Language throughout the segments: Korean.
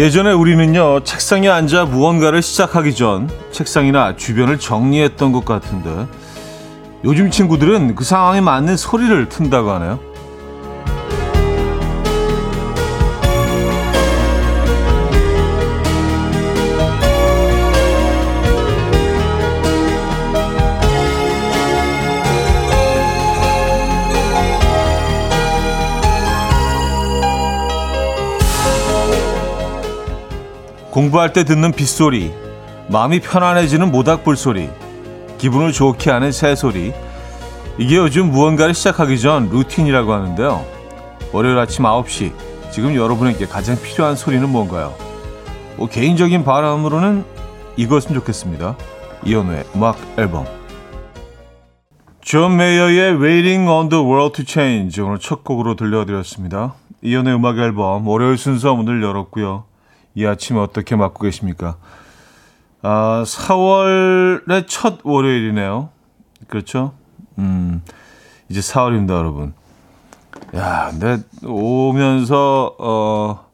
예전에 우리는요, 책상에 앉아 무언가를 시작하기 전 책상이나 주변을 정리했던 것 같은데, 요즘 친구들은 그 상황에 맞는 소리를 튼다고 하네요. 공부할 때 듣는 빗소리, 마음이 편안해지는 모닥불 소리, 기분을 좋게 하는 새소리. 이게 요즘 무언가를 시작하기 전 루틴이라고 하는데요. 월요일 아침 9시, 지금 여러분에게 가장 필요한 소리는 뭔가요? 뭐 개인적인 바람으로는 이거였으면 좋겠습니다. 이현우의 음악 앨범. 존 메이어의 Waiting on the World to Change 오늘 첫 곡으로 들려드렸습니다. 이현우의 음악 앨범 월요일 순서 문을 열었고요. 이 아침 어떻게 맞고 계십니까? 아, 4월의 첫 월요일이네요. 그렇죠? 음, 이제 4월입니다, 여러분. 야, 근데 오면서, 어,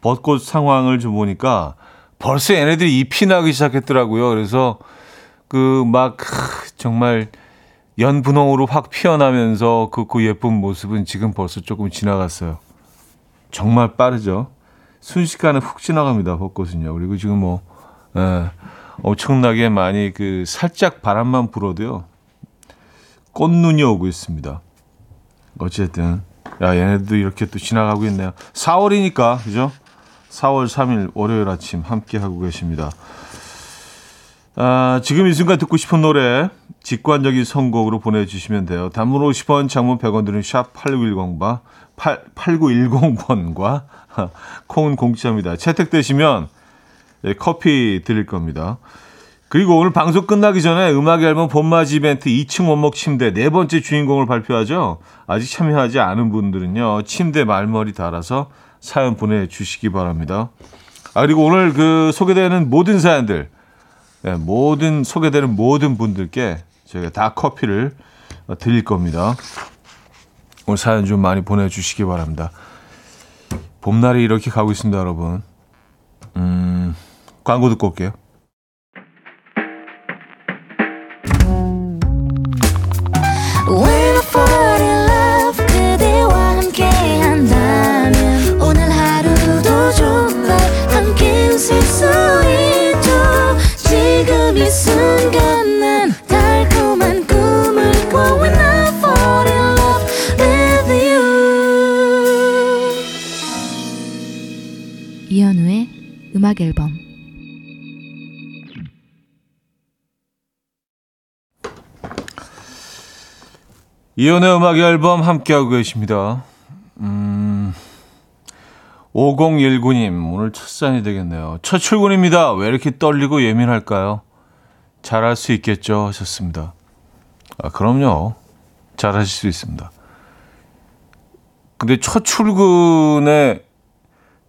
벚꽃 상황을 좀 보니까 벌써 얘네들이 잎이 나기 시작했더라고요. 그래서 그 막, 정말 연분홍으로 확 피어나면서 그, 그 예쁜 모습은 지금 벌써 조금 지나갔어요. 정말 빠르죠? 순식간에 훅 지나갑니다. 벚꽃은요. 그리고 지금 뭐 예, 엄청나게 많이 그 살짝 바람만 불어도요. 꽃눈이 오고 있습니다. 어쨌든 야 얘네도 이렇게 또 지나가고 있네요. 4월이니까 그죠? 4월 3일 월요일 아침 함께 하고 계십니다. 아, 지금 이 순간 듣고 싶은 노래 직관적인 선곡으로 보내주시면 돼요. 단문 50원, 장문 100원 드는 샵 8910바 8910번과 콩은 공짜입니다. 채택되시면 네, 커피 드릴 겁니다. 그리고 오늘 방송 끝나기 전에 음악 앨범 봄맞이 이벤트 2층 원목 침대 네 번째 주인공을 발표하죠. 아직 참여하지 않은 분들은요. 침대 말머리 달아서 사연 보내주시기 바랍니다. 아, 그리고 오늘 그 소개되는 모든 사연들, 네, 모든 소개되는 모든 분들께 저희가 다 커피를 드릴 겁니다. 오늘 사연 좀 많이 보내주시기 바랍니다. 봄날이 이렇게 가고 있습니다, 여러분. 음, 광고 듣고 올게요. 음악 이연의 음악 앨범 함께하고 계십니다. 음, 5019님, 오늘 첫 사연이 되겠네요. 첫 출근입니다. 왜 이렇게 떨리고 예민할까요? 잘할 수 있겠죠? 하셨습니다. 아, 그럼요. 잘하실 수 있습니다. 근데 첫 출근에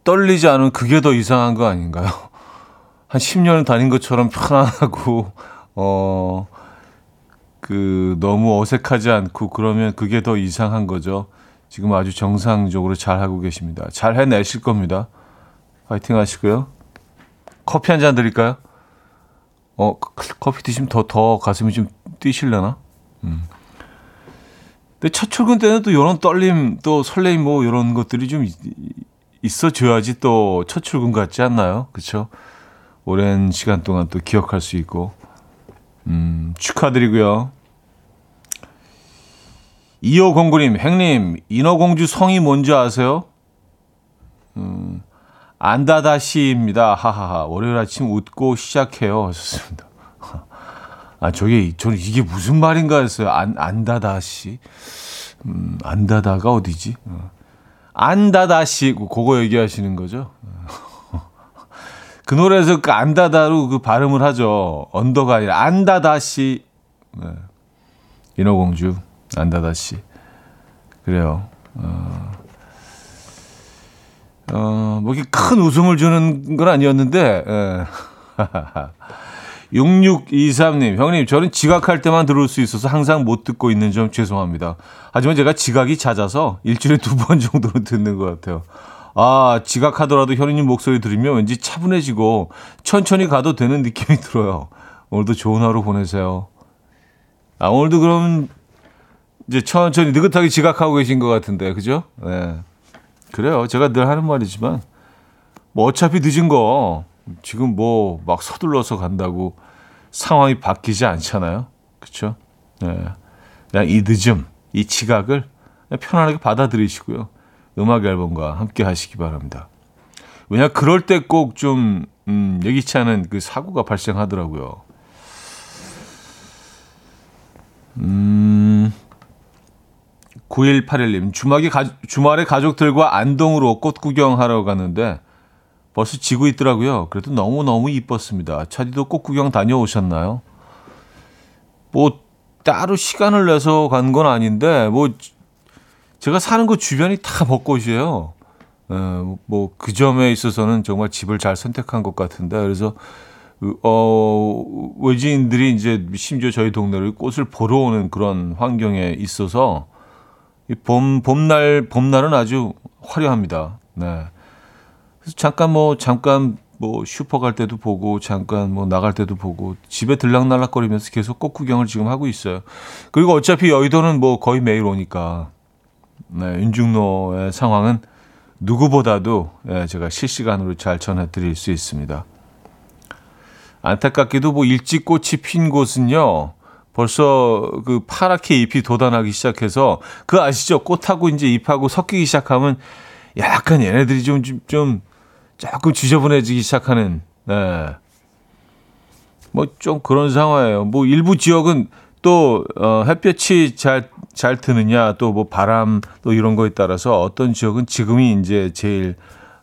떨리지 않은 그게 더 이상한 거 아닌가요? 한 10년 다닌 것처럼 편안하고, 어, 그, 너무 어색하지 않고 그러면 그게 더 이상한 거죠. 지금 아주 정상적으로 잘 하고 계십니다. 잘 해내실 겁니다. 파이팅 하시고요. 커피 한 잔 드릴까요? 어, 커피 드시면 더, 더 가슴이 좀 뛰실려나? 음. 근데 첫 출근 때는 또 이런 떨림, 또 설레임 뭐 이런 것들이 좀 있어줘야지 또 첫 출근 같지 않나요? 그렇죠? 오랜 시간 동안 또 기억할 수 있고 음, 축하드리고요. 2509님, 행님, 인어공주 성이 뭔지 아세요? 음, 안다다시입니다. 하하하. 월요일 아침 웃고 시작해요. 하셨습니다. 아, 저게, 저는 이게 무슨 말인가 했어요. 안, 안다다시. 음, 안다다가 어디지? 어. 안다다시 그거 얘기하시는 거죠. 그 노래에서 그 안다다로 그 발음을 하죠. 언더가 아니라 안다다시. 네. 인어공주 안다다시. 그래요. 어, 어, 뭐 이렇게 큰 웃음을 주는 건 아니었는데, 예. 6623님, 형님, 저는 지각할 때만 들을 수 있어서 항상 못 듣고 있는 점 죄송합니다. 하지만 제가 지각이 잦아서 일주일에 두 번 정도로 듣는 것 같아요. 아, 지각하더라도 현우님 목소리 들으면 왠지 차분해지고 천천히 가도 되는 느낌이 들어요. 오늘도 좋은 하루 보내세요. 아, 오늘도 그럼 이제 천천히 느긋하게 지각하고 계신 것 같은데, 그죠? 네. 그래요. 제가 늘 하는 말이지만, 뭐 어차피 늦은 거, 지금 뭐 막 서둘러서 간다고 상황이 바뀌지 않잖아요. 그쵸? 네. 그냥 이 늦음, 이 지각을 편안하게 받아들이시고요. 음악 앨범과 함께 하시기 바랍니다. 왜냐 그럴 때 꼭좀 음, 예기치 않은 그 사고가 발생하더라고요. 음, 9181님, 주말에, 가, 주말에 가족들과 안동으로 꽃 구경하러 갔는데 벌써 지고 있더라고요. 그래도 너무너무 이뻤습니다. 차디도 꽃 구경 다녀오셨나요? 뭐, 따로 시간을 내서 간 건 아닌데, 뭐, 제가 사는 곳 주변이 다 벚꽃이에요. 뭐, 그 점에 있어서는 정말 집을 잘 선택한 것 같은데, 그래서, 어, 외지인들이 이제 심지어 저희 동네를 꽃을 보러 오는 그런 환경에 있어서, 봄, 봄날, 봄날은 아주 화려합니다. 네. 그래서 잠깐 뭐, 잠깐 뭐 슈퍼 갈 때도 보고 잠깐 뭐 나갈 때도 보고 집에 들락날락거리면서 계속 꽃 구경을 지금 하고 있어요. 그리고 어차피 여의도는 뭐 거의 매일 오니까 네, 윤중로의 상황은 누구보다도 예, 제가 실시간으로 잘 전해드릴 수 있습니다. 안타깝게도 뭐 일찍 꽃이 핀 곳은요. 벌써 그 파랗게 잎이 돋아나기 시작해서 그 아시죠? 꽃하고 이제 잎하고 섞이기 시작하면 약간 얘네들이 좀, 좀, 좀 조금 지저분해지기 시작하는, 네. 뭐 좀 그런 상황이에요. 뭐 일부 지역은 또, 어, 햇볕이 잘, 잘 드느냐, 또 뭐 바람, 또 이런 거에 따라서 어떤 지역은 지금이 이제 제일,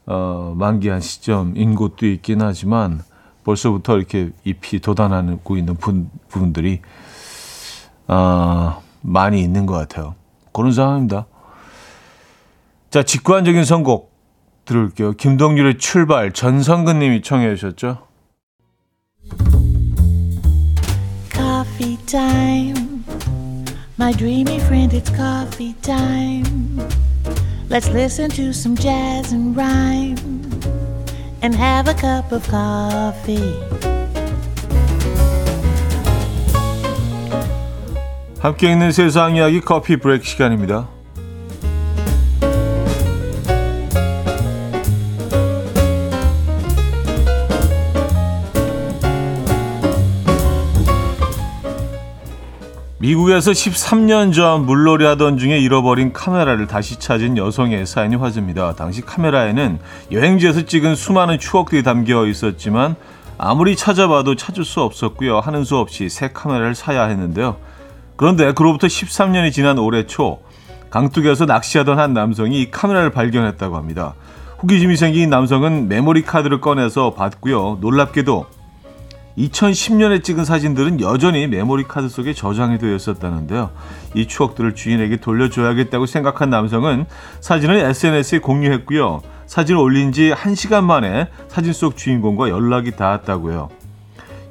어, 만기한 시점인 곳도 있긴 하지만 벌써부터 이렇게 잎이 돋아나고 있는 분, 부분들이, 어, 많이 있는 것 같아요. 그런 상황입니다. 자, 직관적인 선곡 들을게요. 김동률의 출발, 전성근 님이 청해 주셨죠? Coffee time. My dreamy friend, it's coffee time. Let's listen to some jazz and rhyme and have a cup of coffee. 함께 있는 세상 이야기 커피 브레이크 시간입니다. 미국에서 13년 전 물놀이 하던 중에 잃어버린 카메라를 다시 찾은 여성의 사연이 화제입니다. 당시 카메라에는 여행지에서 찍은 수많은 추억들이 담겨 있었지만 아무리 찾아봐도 찾을 수 없었고요. 하는 수 없이 새 카메라를 사야 했는데요. 그런데 그로부터 13년이 지난 올해 초 강둑에서 낚시하던 한 남성이 이 카메라를 발견했다고 합니다. 호기심이 생긴 남성은 메모리 카드를 꺼내서 봤고요. 놀랍게도 2010년에 찍은 사진들은 여전히 메모리 카드 속에 저장이 되어 있었다는데요. 이 추억들을 주인에게 돌려줘야겠다고 생각한 남성은 사진을 SNS에 공유했고요. 사진을 올린 지 1시간 만에 사진 속 주인공과 연락이 닿았다고요.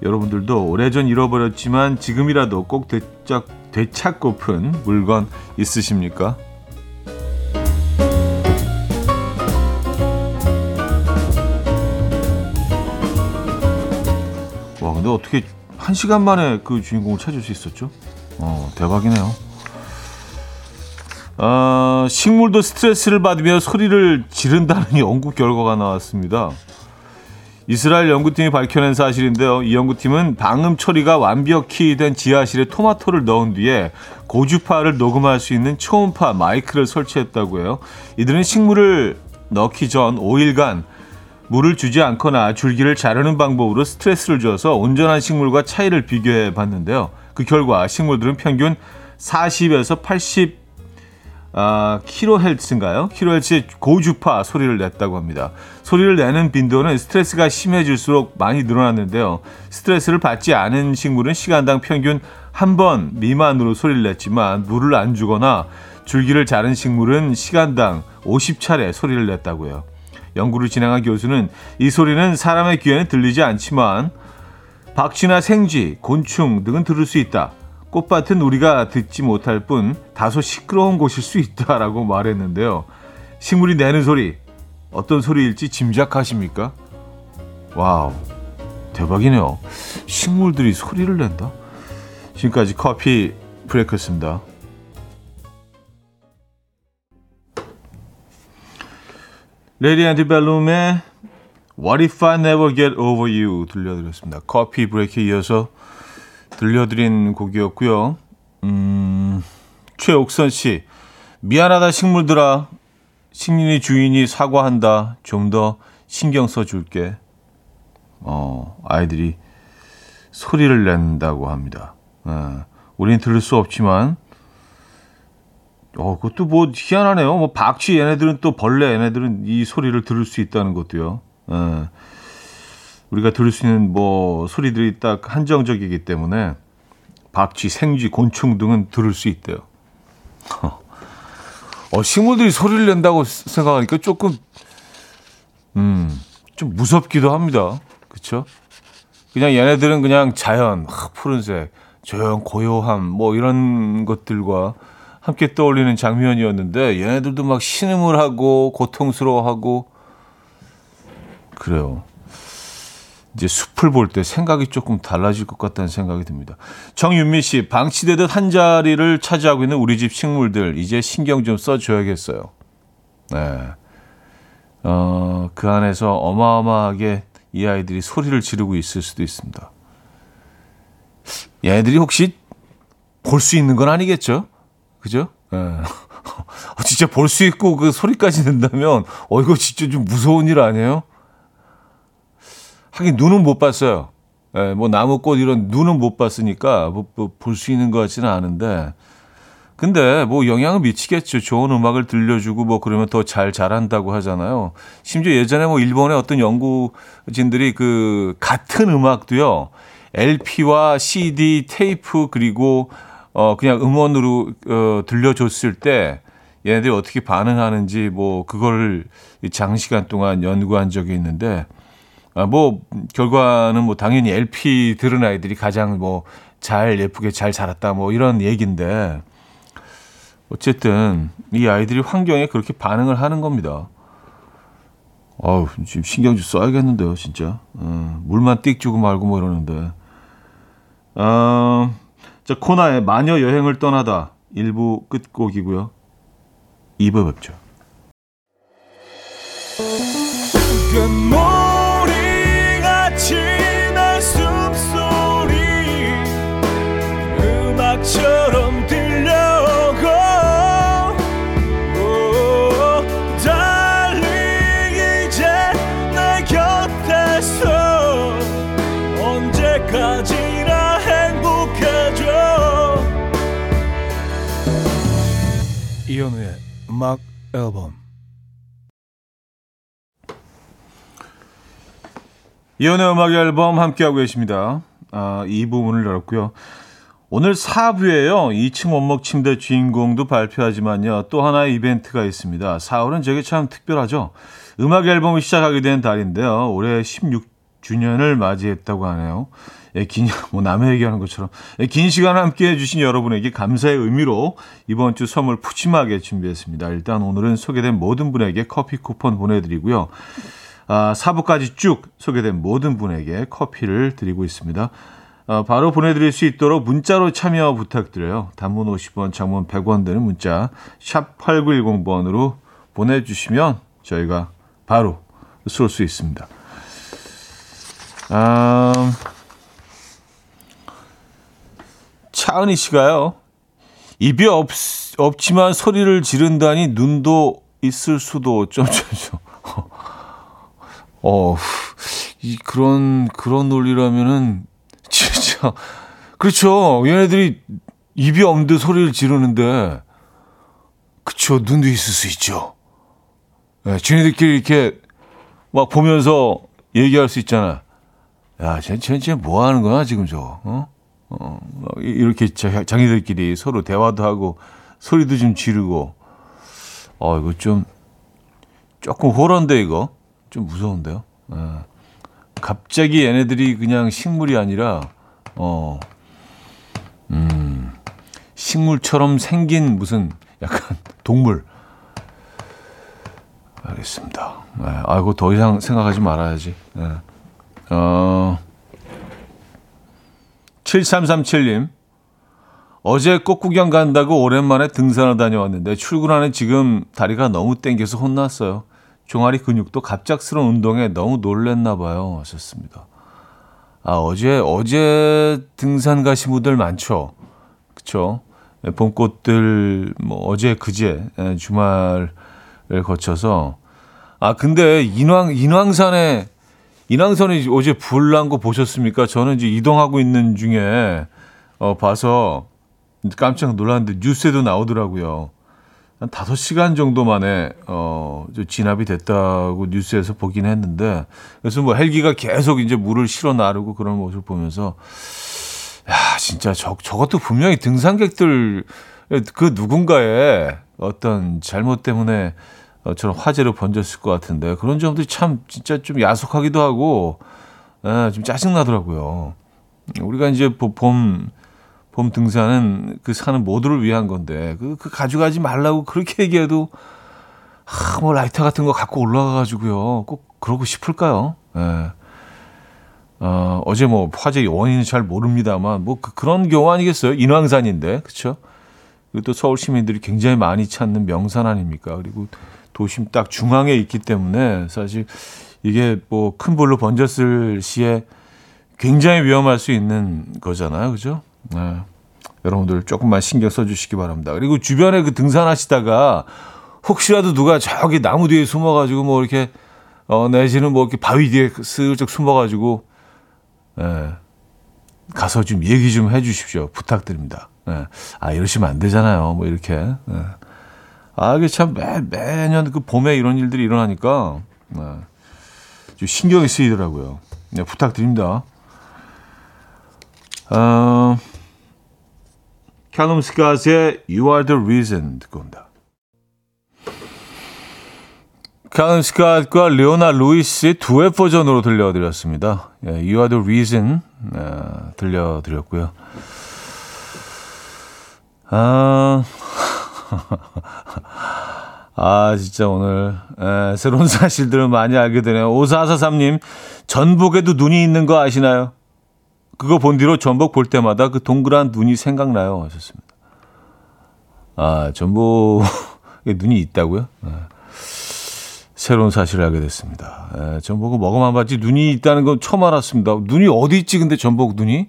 여러분들도 오래전 잃어버렸지만 지금이라도 꼭 되찾, 되찾고픈 물건 있으십니까? 와, 근데 어떻게 한 시간 만에 그 주인공을 찾을 수 있었죠? 어, 대박이네요. 어, 식물도 스트레스를 받으며 소리를 지른다는 연구 결과가 나왔습니다. 이스라엘 연구팀이 밝혀낸 사실인데요. 이 연구팀은 방음 처리가 완벽히 된 지하실에 토마토를 넣은 뒤에 고주파를 녹음할 수 있는 초음파 마이크를 설치했다고 해요. 이들은 식물을 넣기 전 5일간 물을 주지 않거나 줄기를 자르는 방법으로 스트레스를 줘서 온전한 식물과 차이를 비교해 봤는데요. 그 결과 식물들은 평균 40에서 80 아, 킬로헬츠인가요? 킬로헬츠의 고주파 소리를 냈다고 합니다. 소리를 내는 빈도는 스트레스가 심해질수록 많이 늘어났는데요. 스트레스를 받지 않은 식물은 시간당 평균 한 번 미만으로 소리를 냈지만 물을 안 주거나 줄기를 자른 식물은 시간당 50차례 소리를 냈다고요. 연구를 진행한 교수는 이 소리는 사람의 귀에는 들리지 않지만 박쥐나 생쥐, 곤충 등은 들을 수 있다. 꽃밭은 우리가 듣지 못할 뿐 다소 시끄러운 곳일 수 있다라고 말했는데요. 식물이 내는 소리 어떤 소리일지 짐작하십니까? wow, 대박이네요. 식물들이 소리를 낸다? 지금까지 커피 브레이크였습니다. 레이디 앤터벨룸의 What If I Never Get Over You 들려드렸습니다. 커피 브레이크에 이어서 들려드린 곡이었고요. 음, 최옥선 씨, 미안하다 식물들아. 식민이 주인이 사과한다. 좀 더 신경 써줄게. 어, 아이들이 소리를 낸다고 합니다. 어, 우린 들을 수 없지만, 어, 그것도 뭐 희한하네요. 뭐 박쥐 얘네들은 또 벌레 얘네들은 이 소리를 들을 수 있다는 것도요. 어, 우리가 들을 수 있는 뭐 소리들이 딱 한정적이기 때문에 박쥐, 생쥐, 곤충 등은 들을 수 있대요. 어, 식물들이 소리를 낸다고 생각하니까 조금, 음, 좀 무섭기도 합니다. 그쵸? 그냥 얘네들은 그냥 자연, 하, 푸른색, 조용, 고요함, 뭐 이런 것들과 함께 떠올리는 장면이었는데 얘네들도 막 신음을 하고 고통스러워하고 그래요. 이제 숲을 볼 때 생각이 조금 달라질 것 같다는 생각이 듭니다. 정윤미 씨, 방치되듯 한 자리를 차지하고 있는 우리 집 식물들, 이제 신경 좀 써줘야겠어요. 네. 어, 그 안에서 어마어마하게 이 아이들이 소리를 지르고 있을 수도 있습니다. 얘네들이 혹시 볼 수 있는 건 아니겠죠? 그죠? 네. 진짜 볼 수 있고 그 소리까지 낸다면, 어, 이거 진짜 좀 무서운 일 아니에요? 하긴 눈은 못 봤어요. 예, 뭐 나무꽃 이런 눈은 못 봤으니까 뭐, 뭐 볼 수 있는 것 같지는 않은데 근데 뭐 영향을 미치겠죠. 좋은 음악을 들려주고 뭐 그러면 더잘 자란다고 하잖아요. 심지어 예전에 뭐 일본의 어떤 연구진들이 그 같은 음악도요. LP와 CD, 테이프 그리고 어 그냥 음원으로 어 들려줬을 때 얘네들이 어떻게 반응하는지 뭐 그거를 장시간 동안 연구한 적이 있는데 아, 뭐 결과는 뭐 당연히 LP 들은 아이들이 가장 뭐 잘 예쁘게 잘 자랐다 뭐 이런 얘기인데 어쨌든 이 아이들이 환경에 그렇게 반응을 하는 겁니다. 아우 지금 신경 좀 써야겠는데요, 진짜. 어, 물만 띡 주고 말고 뭐 이러는데. 어, 자 코나의 마녀 여행을 떠나다 일부 끝곡이고요. 2부 뵙죠. 처럼 들려오고 달리 이제 내 곁에서 언제까지나 행복해져 이현우의 음악 앨범 이현우의 음악 앨범 함께하고 계십니다. 아, 이 부분을 열었고요. 오늘 4부에요. 2층 원목 침대 주인공도 발표하지만요. 또 하나의 이벤트가 있습니다. 4월은 저게 참 특별하죠. 음악 앨범을 시작하게 된 달인데요. 올해 16주년을 맞이했다고 하네요. 예, 긴, 뭐 남의 얘기하는 것처럼. 예, 긴 시간 함께 해주신 여러분에게 감사의 의미로 이번 주 선물 푸짐하게 준비했습니다. 일단 오늘은 소개된 모든 분에게 커피 쿠폰 보내드리고요. 아, 4부까지 쭉 소개된 모든 분에게 커피를 드리고 있습니다. 어, 바로 보내드릴 수 있도록 문자로 참여 부탁드려요. 단문 50원, 장문 100원 되는 문자 샵 8910번으로 보내주시면 저희가 바로 쏠 수 있습니다. 아, 차은희 씨가요. 입이 없, 없지만 소리를 지른다니 눈도 있을 수도 점점점. 어, 이 그런 그런 논리라면은 진짜 그렇죠. 얘네들이 입이 없는데 소리를 지르는데 그쵸 눈도 있을 수 있죠. 네, 지네들끼리 이렇게 막 보면서 얘기할 수 있잖아. 야, 쟤, 쟤, 쟤뭐 하는 거야 지금 저? 어? 어, 이렇게 자기들끼리 서로 대화도 하고 소리도 좀 지르고. 어, 이거 좀 조금 호런데 이거 좀 무서운데요. 예. 갑자기 얘네들이 그냥 식물이 아니라 어, 음, 식물처럼 생긴 무슨 약간 동물. 알겠습니다. 네, 아이고, 더 이상 생각하지 말아야지. 네. 어, 7337님. 어제 꽃구경 간다고 오랜만에 등산을 다녀왔는데 출근하는 지금 다리가 너무 땡겨서 혼났어요. 종아리 근육도 갑작스러운 운동에 너무 놀랬나 봐요. 하셨습니다. 아, 어제, 어제 등산 가신 분들 많죠. 그쵸? 예, 봄꽃들, 뭐, 어제, 그제, 예, 주말을 거쳐서. 아, 근데 인왕, 인왕산에, 인왕산에 어제 불 난 거 보셨습니까? 저는 이제 이동하고 있는 중에, 어, 봐서 깜짝 놀랐는데 뉴스에도 나오더라고요. 한 5시간 정도 만에 어 진압이 됐다고 뉴스에서 보긴 했는데 그래서 뭐 헬기가 계속 이제 물을 실어 나르고 그런 모습을 보면서 야 진짜 저 저것도 분명히 등산객들 그 누군가의 어떤 잘못 때문에 어, 저런 화재로 번졌을 것 같은데 그런 점들이 참 진짜 좀 야속하기도 하고 에, 좀 짜증 나더라고요. 우리가 이제 봄 봄 등산은 그 사는 모두를 위한 건데 그, 그 가져가지 말라고 그렇게 얘기해도 아, 뭐 라이터 같은 거 갖고 올라가가지고요 꼭 그러고 싶을까요? 예. 어, 어제 뭐 화재 원인은 잘 모릅니다만 뭐 그, 그런 경우 아니겠어요? 인왕산인데 그렇죠? 그리고 또 서울 시민들이 굉장히 많이 찾는 명산 아닙니까? 그리고 도심 딱 중앙에 있기 때문에 사실 이게 뭐 큰 불로 번졌을 시에 굉장히 위험할 수 있는 거잖아요, 그죠? 네. 여러분들 조금만 신경 써주시기 바랍니다. 그리고 주변에 그 등산하시다가 혹시라도 누가 저기 나무 뒤에 숨어가지고 뭐 이렇게 어 내지는 뭐 이렇게 바위 뒤에 슬쩍 숨어가지고 예, 가서 좀 얘기 좀 해주십시오. 부탁드립니다. 예. 아 이러시면 안 되잖아요. 뭐 이렇게. 예. 아 이게 참 매, 매년 그 봄에 이런 일들이 일어나니까 예. 좀 신경이 쓰이더라고요. 네, 부탁드립니다. 어, 캘럼 스카스의 You Are The Reason 듣고 온다. 캘럼 스카스과 레오나 루이스의 두엣 버전으로 들려드렸습니다. 예, You Are The Reason 어, 들려드렸고요. 아... 아, 진짜 오늘 에, 새로운 사실들을 많이 알게 되네요. 5443님, 전북에도 눈이 있는 거 아시나요? 그거 본 뒤로 전복 볼 때마다 그 동그란 눈이 생각나요. 하셨습니다. 아, 전복에 눈이 있다고요? 네. 새로운 사실을 알게 됐습니다. 네, 전복을 먹어만 봤지 눈이 있다는 건 처음 알았습니다. 눈이 어디 있지? 근데 전복 눈이?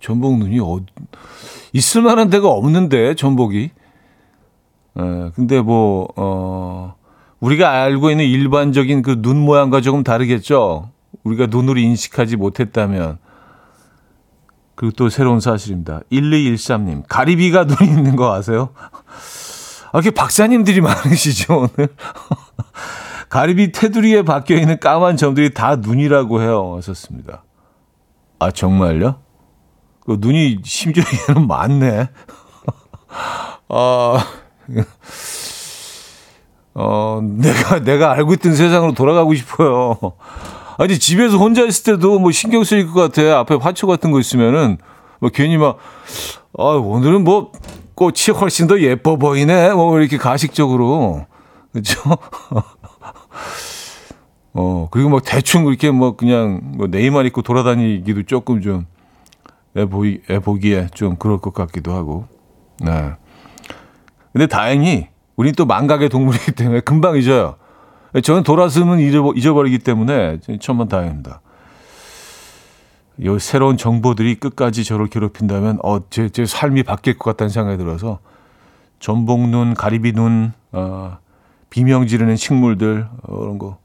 전복 눈이 어디? 있을 만한 데가 없는데 전복이. 네, 근데 뭐 어, 우리가 알고 있는 일반적인 그 눈 모양과 조금 다르겠죠. 우리가 눈으로 인식하지 못했다면 그리고 또 새로운 사실입니다. 1213님, 가리비가 눈이 있는 거 아세요? 아, 이렇게 박사님들이 많으시죠, 오늘? 가리비 테두리에 박혀 있는 까만 점들이 다 눈이라고 해요. 하셨습니다. 아, 정말요? 그 눈이 심지어는 많네. 아, 어, 내가, 내가 알고 있던 세상으로 돌아가고 싶어요. 아니 집에서 혼자 있을 때도 뭐 신경 쓰일 것 같아. 앞에 화초 같은 거 있으면은 뭐 괜히 막 아, 오늘은 뭐 꽃이 훨씬 더 예뻐 보이네. 뭐 이렇게 가식적으로. 그렇죠? 어, 그리고 뭐 대충 그렇게 뭐 그냥 뭐 네이만 입고 돌아다니기도 조금 좀 애 보이 애 보기에 좀 그럴 것 같기도 하고. 네. 근데 다행히 우린 또 망각의 동물이기 때문에 금방 잊어요. 저는 돌아서면 잊어버리기 때문에 천만 다행입니다. 이 새로운 정보들이 끝까지 저를 괴롭힌다면 어, 제, 제 삶이 바뀔 것 같다는 생각이 들어서 전복눈, 가리비눈, 어, 비명 지르는 식물들 어, 그런 거.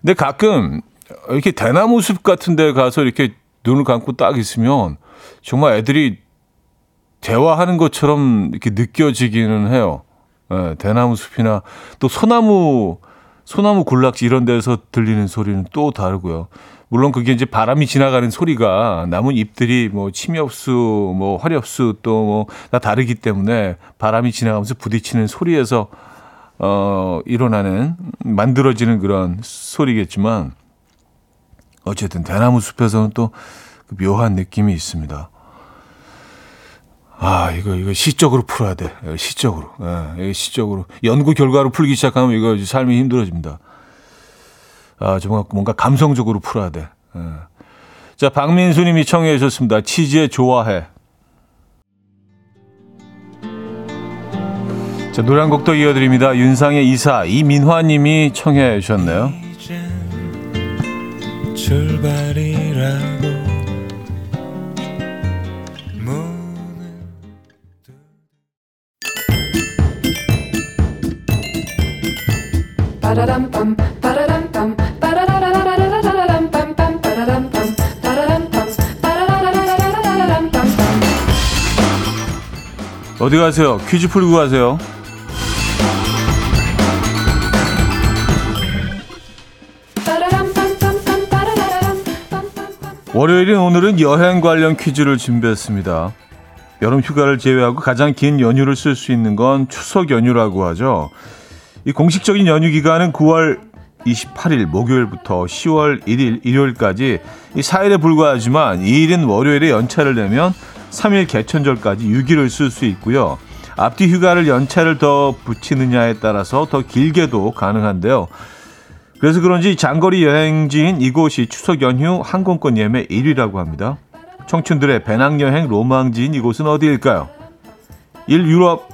근데 가끔 이렇게 대나무 숲 같은 데 가서 이렇게 눈을 감고 딱 있으면 정말 애들이 대화하는 것처럼 이렇게 느껴지기는 해요. 예, 대나무 숲이나 또 소나무 소나무 군락지 이런 데서 들리는 소리는 또 다르고요. 물론 그게 이제 바람이 지나가는 소리가 나무 잎들이 뭐 침엽수, 뭐 화렵수 또 뭐 다 다르기 때문에 바람이 지나가면서 부딪히는 소리에서 어 일어나는 만들어지는 그런 소리겠지만 어쨌든 대나무 숲에서는 또 그 묘한 느낌이 있습니다. 아, 이거, 이거 시적으로 풀어야 돼. 시적으로. 예, 시적으로. 연구 결과로 풀기 시작하면 이거 삶이 힘들어집니다. 아, 좀 뭔가 감성적으로 풀어야 돼. 예. 자, 박민수 님이 청해 주셨습니다. 치즈에 좋아해. 자, 노래 한곡더 이어드립니다. 윤상의 이사, 이민화 님이 청해 주셨네요. 출발이라 고 어디 가세요? 퀴즈 풀고 가세요. 월요일인 오늘은 여행 관련 퀴즈를 준비했습니다. 여름 휴가를 제외하고 가장 긴 연휴를 쓸 수 있는 건 추석 연휴라고 하죠. 이 공식적인 연휴 기간은 9월 28일 목요일부터 10월 1일 일요일까지 이 4일에 불과하지만 2일인 월요일에 연차를 내면 3일 개천절까지 6일을 쓸 수 있고요. 앞뒤 휴가를 연차를 더 붙이느냐에 따라서 더 길게도 가능한데요. 그래서 그런지 장거리 여행지인 이곳이 추석 연휴 항공권 예매 1위라고 합니다. 청춘들의 배낭여행 로망지인 이곳은 어디일까요? 1. 유럽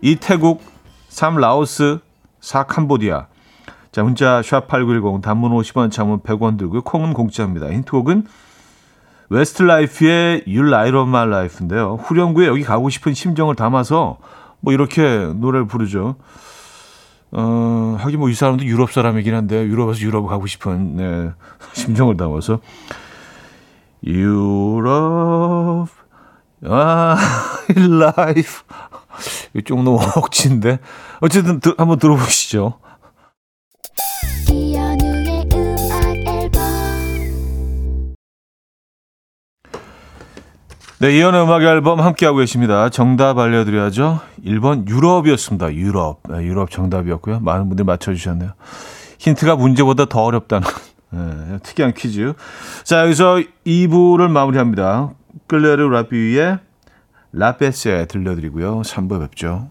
2. 태국 3. 라오스 4. 캄보디아 자 문자 샵8910 단문 50원 장문 100원 들고요. 콩은 공짜입니다. 힌트곡은 웨스트 라이프의 You Light Up My Life인데요. 후렴구에 유럽 가고 싶은 심정을 담아서 뭐 이렇게 노래를 부르죠. 어, 하긴 뭐 이 사람도 유럽 사람이긴 한데 유럽에서 유럽 가고 싶은 네, 심정을 담아서 유럽 아, 라 이좀 너무 억지인데 어쨌든 한번 들어보시죠. 네, 이연의 음악 앨범 함께하고 계십니다. 정답 알려드려야죠. 1번 유럽이었습니다. 유럽. 네, 유럽 정답이었고요. 많은 분들이 맞춰주셨네요. 힌트가 문제보다 더 어렵다는 네, 특이한 퀴즈. 자, 여기서 2부를 마무리합니다. 끌레르 라비의 라페세 들려드리고요. 3부 뵙죠.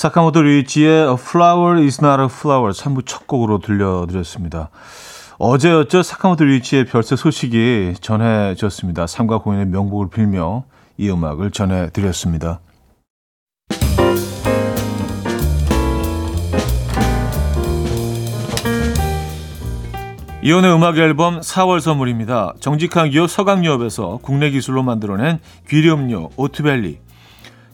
사카모토 리치의 Flower is not a Flower 3부 첫 곡으로 들려드렸습니다. 어제였죠. 사카모토 리치의 별세 소식이 전해졌습니다. 삼가 공연의 명복을 빌며 이 음악을 전해드렸습니다. 이혼의 음악 앨범 4월 선물입니다. 정직한 기업 서강유업에서 국내 기술로 만들어낸 귀리음료 오트벨리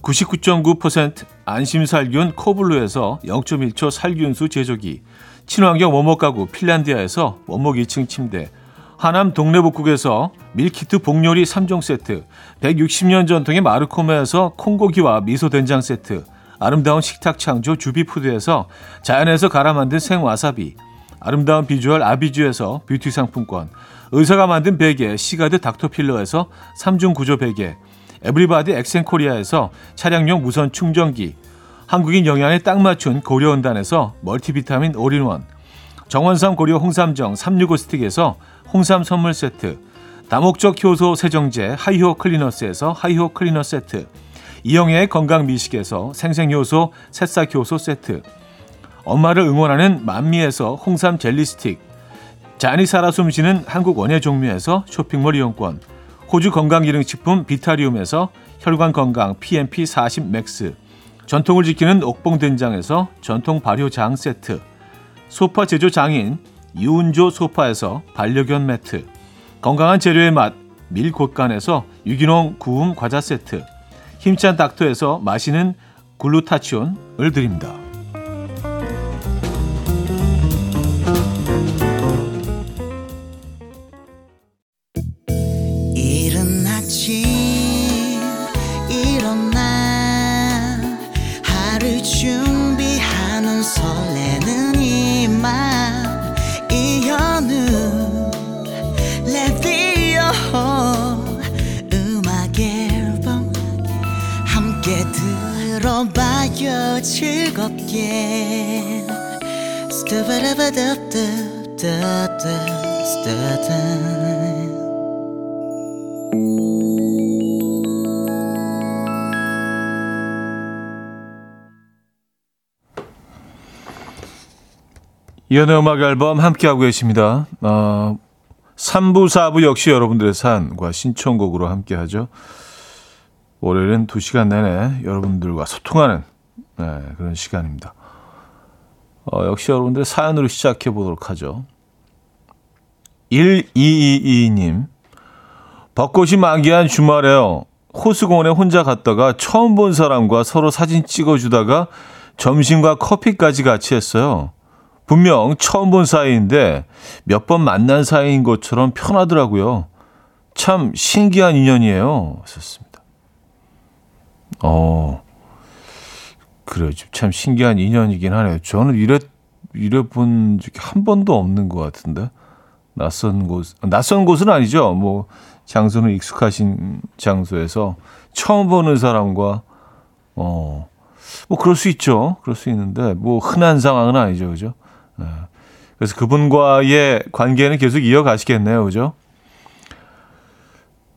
99.9% 안심살균 코블루에서 0.1초 살균수 제조기, 친환경 원목 가구 핀란디아에서 원목 2층 침대, 하남 동네복국에서 밀키트 복요리 3종 세트, 160년 전통의 마르코메에서 콩고기와 미소된장 세트, 아름다운 식탁 창조 주비푸드에서 자연에서 갈아 만든 생와사비, 아름다운 비주얼 아비주에서 뷰티 상품권, 의사가 만든 베개 시가드 닥터필러에서 3중 구조 베개, 에브리바디 엑센코리아에서 차량용 무선 충전기, 한국인 영양에 딱 맞춘 고려원단에서 멀티비타민 올인원, 정원삼 고려 홍삼정 365 스틱에서 홍삼 선물 세트, 다목적 효소 세정제 하이호 클리너스에서 하이호 클리너 세트, 이영애의 건강 미식에서 생생효소 새싹 효소 세트, 엄마를 응원하는 만미에서 홍삼 젤리 스틱, 자연이 살아 숨쉬는 한국 원예 종묘에서 쇼핑몰 이용권, 호주 건강기능식품 비타리움에서 혈관 건강 PMP 40 맥스, 전통을 지키는 옥봉 된장에서 전통 발효장 세트, 소파 제조 장인 이운조 소파에서 반려견 매트, 건강한 재료의 맛 밀곳간에서 유기농 구움 과자 세트, 힘찬 닥터에서 마시는 글루타치온을 드립니다. 이연의 음악 앨범 함께하고 계십니다. 어, 3부, 4부 역시 여러분들의 사연과 신청곡으로 함께하죠. 월요일은 2시간 내내 여러분들과 소통하는 네, 그런 시간입니다. 어, 역시 여러분들의 사연으로 시작해 보도록 하죠. 1222님, 벚꽃이 만개한 주말에요. 호수공원에 혼자 갔다가 처음 본 사람과 서로 사진 찍어주다가 점심과 커피까지 같이 했어요. 분명 처음 본 사이인데 몇 번 만난 사이인 것처럼 편하더라고요. 참 신기한 인연이에요. 썼습니다. 어, 그래요. 참 신기한 인연이긴 하네요. 저는 이래, 이래 본 적이 한 번도 없는 것 같은데. 낯선 곳, 낯선 곳은 아니죠. 뭐, 장소는 익숙하신 장소에서 처음 보는 사람과, 어, 뭐, 그럴 수 있죠. 그럴 수 있는데, 뭐, 흔한 상황은 아니죠. 그죠? 네. 그래서 그분과의 관계는 계속 이어가시겠네요. 그죠?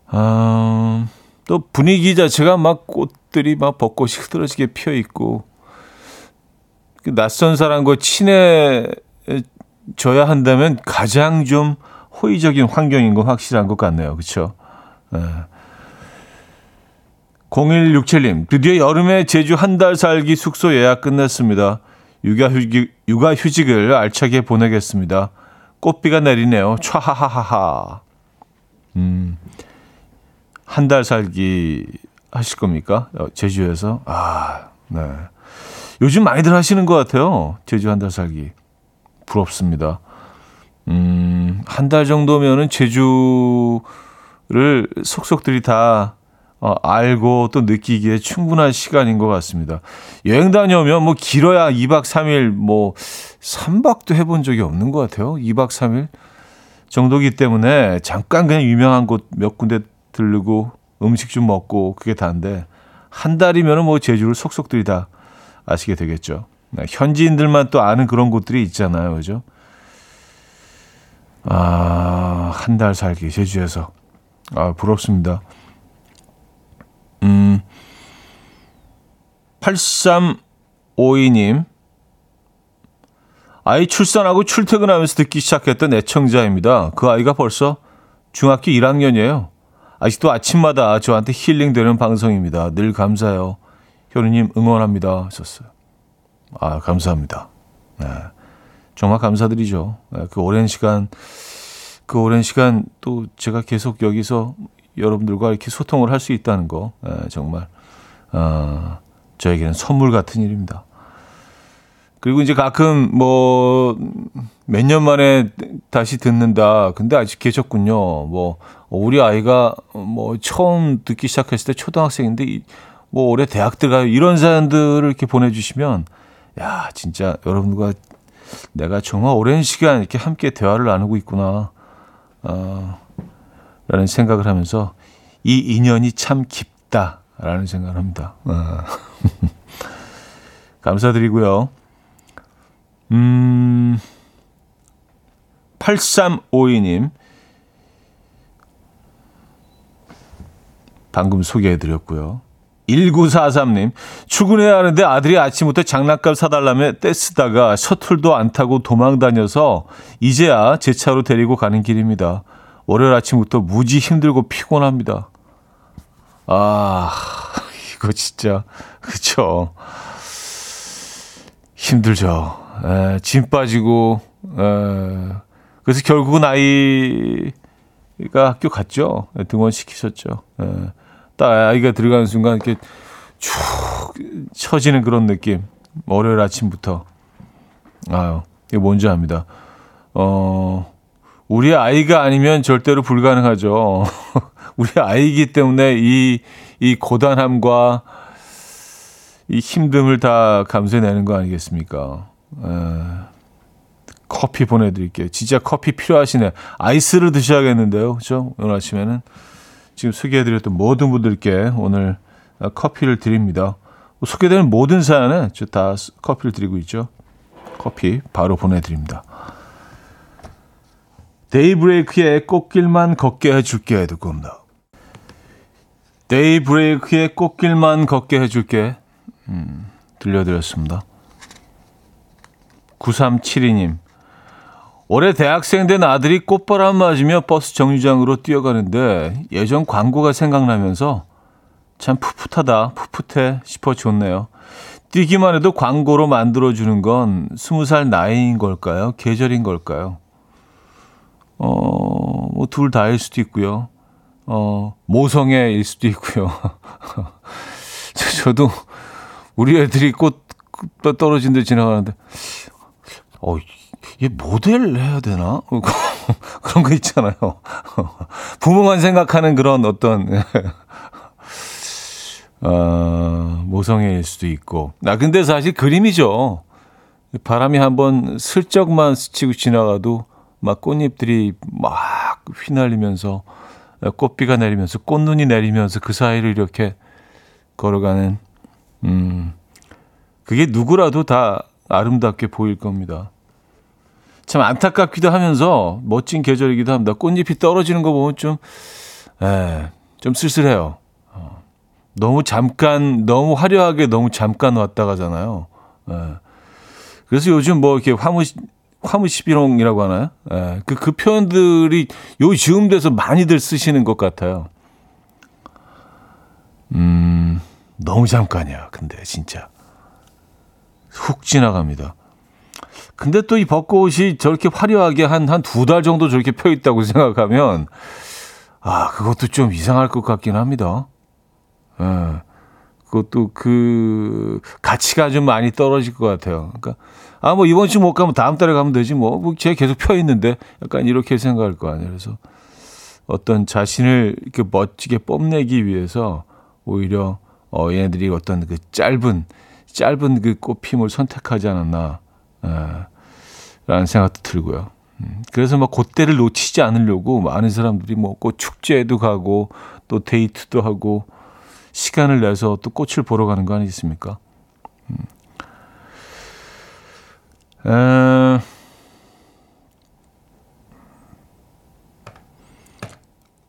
아, 또 분위기 자체가 막 꽃 들이 막 벚꽃이 흐드러지게 피어 있고, 그 낯선 사람과 친해져야 한다면 가장 좀 호의적인 환경인 건 확실한 것 같네요. 네. 0167님, 드디어 여름에 제주 한 달 살기 숙소 예약 끝냈습니다. 육아휴직, 육아휴직을 알차게 보내겠습니다. 꽃비가 내리네요. 촤하하하하. 음, 한 달 살기 하실 겁니까? 어, 제주에서? 아, 네. 요즘 많이들 하시는 것 같아요. 제주 한 달 살기. 부럽습니다. 음, 한 달 정도면은 제주를 속속들이 다 어, 알고 또 느끼기에 충분한 시간인 것 같습니다. 여행 다녀오면 뭐 길어야 2박 3일 뭐 3박도 해본 적이 없는 것 같아요. 2박 3일 정도기 때문에 잠깐 그냥 유명한 곳 몇 군데 들르고 음식 좀 먹고 그게 다인데 한 달이면은 뭐 제주를 속속들이 다 아시게 되겠죠. 네, 현지인들만 또 아는 그런 곳들이 있잖아요. 그죠? 아, 한 달 살기 제주에서. 아, 부럽습니다. 음, 8352님. 아이 출산하고 출퇴근하면서 듣기 시작했던 애청자입니다. 그 아이가 벌써 중학교 1학년이에요. 아직도 아침마다 저한테 힐링되는 방송입니다. 늘 감사해요. 효리님 응원합니다. 하셨어요. 아, 감사합니다. 네. 정말 감사드리죠. 네, 그 오랜 시간, 그 오랜 시간 또 제가 계속 여기서 여러분들과 이렇게 소통을 할 수 있다는 거 예, 정말 어, 저에게는 선물 같은 일입니다. 그리고 이제 가끔 뭐 몇 년 만에 다시 듣는다. 근데 아직 계셨군요. 뭐 우리 아이가 뭐 처음 듣기 시작했을 때 초등학생인데 뭐 올해 대학 들어가요. 이런 사연들을 이렇게 보내주시면 야 진짜 여러분과 내가 정말 오랜 시간 이렇게 함께 대화를 나누고 있구나. 어, 라는 생각을 하면서 이 인연이 참 깊다라는 생각을 합니다. 어. 감사드리고요. 음, 8352님. 방금 소개해드렸고요. 1943님, 출근해야 하는데 아들이 아침부터 장난감 사달라며 떼쓰다가 셔틀도 안 타고 도망 다녀서 이제야 제 차로 데리고 가는 길입니다. 월요일 아침부터 무지 힘들고 피곤합니다. 아, 이거 진짜, 그쵸. 힘들죠. 에, 짐 빠지고, 에, 그래서 결국은 아이가 학교 갔죠. 등원시키셨죠. 에, 딱 아이가 들어가는 순간 이렇게 쭉 처지는 그런 느낌. 월요일 아침부터. 아유, 이거 뭔지 압니다. 어, 우리 아이가 아니면 절대로 불가능하죠. 우리 아이기 때문에 이, 이 고단함과 이 힘듦을 다 감수해내는 거 아니겠습니까? 에, 커피 보내드릴게요. 진짜 커피 필요하시네. 아이스를 드셔야겠는데요. 그죠? 오늘 아침에는. 지금 소개해드렸던 모든 분들께 오늘 커피를 드립니다. 소개되는 모든 사연에 저다 커피를 드리고 있죠. 커피 바로 보내드립니다. 데이브레이크의 꽃길만 걷게 해줄게 듣고 옵니다. 데이브레이크의 꽃길만 걷게 해줄게 음, 들려드렸습니다. 9372님 올해 대학생 된 아들이 꽃바람 맞으며 버스 정류장으로 뛰어가는데 예전 광고가 생각나면서 참 풋풋하다, 풋풋해 싶어 좋네요. 뛰기만 해도 광고로 만들어주는 건 스무 살 나이인 걸까요? 계절인 걸까요? 어, 뭐, 둘 다일 수도 있고요. 어, 모성애일 수도 있고요. 저도 우리 애들이 꽃, 꽃 떨어진 데 지나가는데, 어, 얘 모델 해야 되나? 그런 거 있잖아요. 부모만 생각하는 그런 어떤, 어, 모성애일 수도 있고. 나 아, 근데 사실 그림이죠. 바람이 한번 슬쩍만 스치고 지나가도 막 꽃잎들이 막 휘날리면서 꽃비가 내리면서 꽃눈이 내리면서 그 사이를 이렇게 걸어가는 음 그게 누구라도 다 아름답게 보일 겁니다. 참 안타깝기도 하면서 멋진 계절이기도 합니다. 꽃잎이 떨어지는 거 보면 좀, 에, 좀 쓸쓸해요. 어, 너무 잠깐, 너무 화려하게 너무 잠깐 왔다 가잖아요. 에. 그래서 요즘 뭐 이렇게 화무, 화무시비롱이라고 하나요? 예, 그, 그 표현들이 요 즈음 돼서 많이들 쓰시는 것 같아요. 음, 너무 잠깐이야. 근데 진짜. 훅 지나갑니다. 근데 또 이 벚꽃이 저렇게 화려하게 한, 한 두 달 정도 저렇게 펴 있다고 생각하면, 아, 그것도 좀 이상할 것 같긴 합니다. 예. 그것도 그 가치가 좀 많이 떨어질 것 같아요. 그러니까 아 뭐 이번 주 못 가면 다음 달에 가면 되지 뭐, 뭐제 계속 펴 있는데 약간 이렇게 생각할 거 아니에요. 그래서 어떤 자신을 이렇게 멋지게 뽐내기 위해서 오히려 어 얘네들이 어떤 그 짧은 짧은 그 꽃힘을 선택하지 않았나 에, 라는 생각도 들고요. 음, 그래서 막 그때를 놓치지 않으려고 많은 사람들이 뭐 꽃 축제에도 가고 또 데이트도 하고 시간을 내서 또 꽃을 보러 가는 거 아니겠습니까? 음. 에...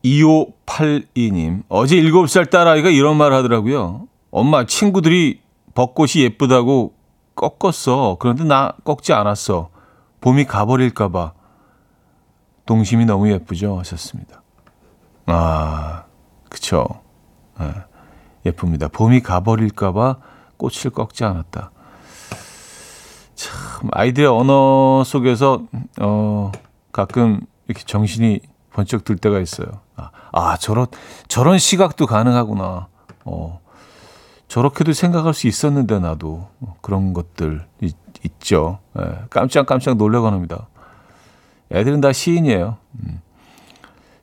2582님, 어제 7살 딸아이가 이런 말 하더라고요. 엄마, 친구들이 벚꽃이 예쁘다고 꺾었어. 그런데 나 꺾지 않았어. 봄이 가버릴까봐. 동심이 너무 예쁘죠? 하셨습니다. 아, 그쵸. 네. 예쁩니다. 봄이 가버릴까봐 꽃을 꺾지 않았다. 참, 아이들의 언어 속에서, 어, 가끔 이렇게 정신이 번쩍 들 때가 있어요. 아, 아 저런, 저런 시각도 가능하구나. 어, 저렇게도 생각할 수 있었는데, 나도. 그런 것들 있, 죠 예, 깜짝깜짝 놀래곤 합니다. 애들은 다 시인이에요. 음.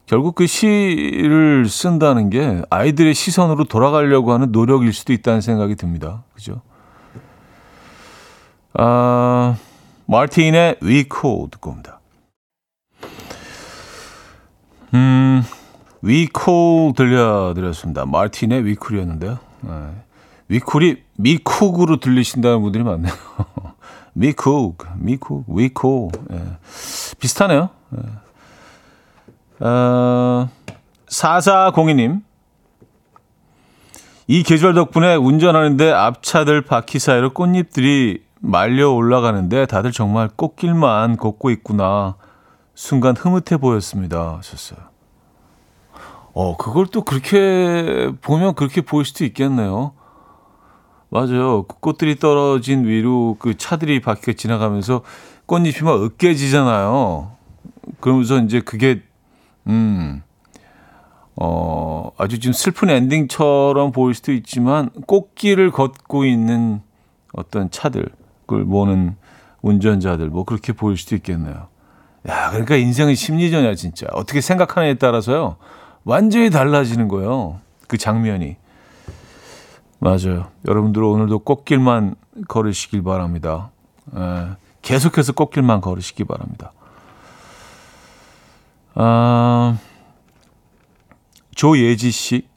결국 그 시를 쓴다는 게 아이들의 시선으로 돌아가려고 하는 노력일 수도 있다는 생각이 듭니다. 그죠? 아, 마틴의 We Cool 듣고 옵니다. 음, Cool 들려드렸습니다. 마틴의 We Cool이었는데요. 네. Cool이 미쿡으로 들리신다는 분들이 많네요. 미쿡, 미쿡, Cool. 네. 비슷하네요. 네. 어, 4402님. 이 계절 덕분에 운전하는데 앞차들 바퀴 사이로 꽃잎들이 말려 올라가는데 다들 정말 꽃길만 걷고 있구나. 순간 흐뭇해 보였습니다. 하셨어요. 어, 그걸 또 그렇게 보면 그렇게 보일 수도 있겠네요. 맞아요. 그 꽃들이 떨어진 위로 그 차들이 바퀴가 지나가면서 꽃잎이 막 으깨지잖아요. 그러면서 이제 그게 음, 어, 아주 좀 슬픈 엔딩처럼 보일 수도 있지만 꽃길을 걷고 있는 어떤 차들, 그걸 모는 운전자들, 뭐 그렇게 보일 수도 있겠네요. 야, 그러니까 인생은 심리전이야, 진짜. 어떻게 생각하느냐에 따라서요. 완전히 달라지는 거예요. 그 장면이. 맞아요. 여러분들 오늘도 꽃길만 걸으시길 바랍니다. 에, 계속해서 꽃길만 걸으시기 바랍니다. 아, 조예지 씨.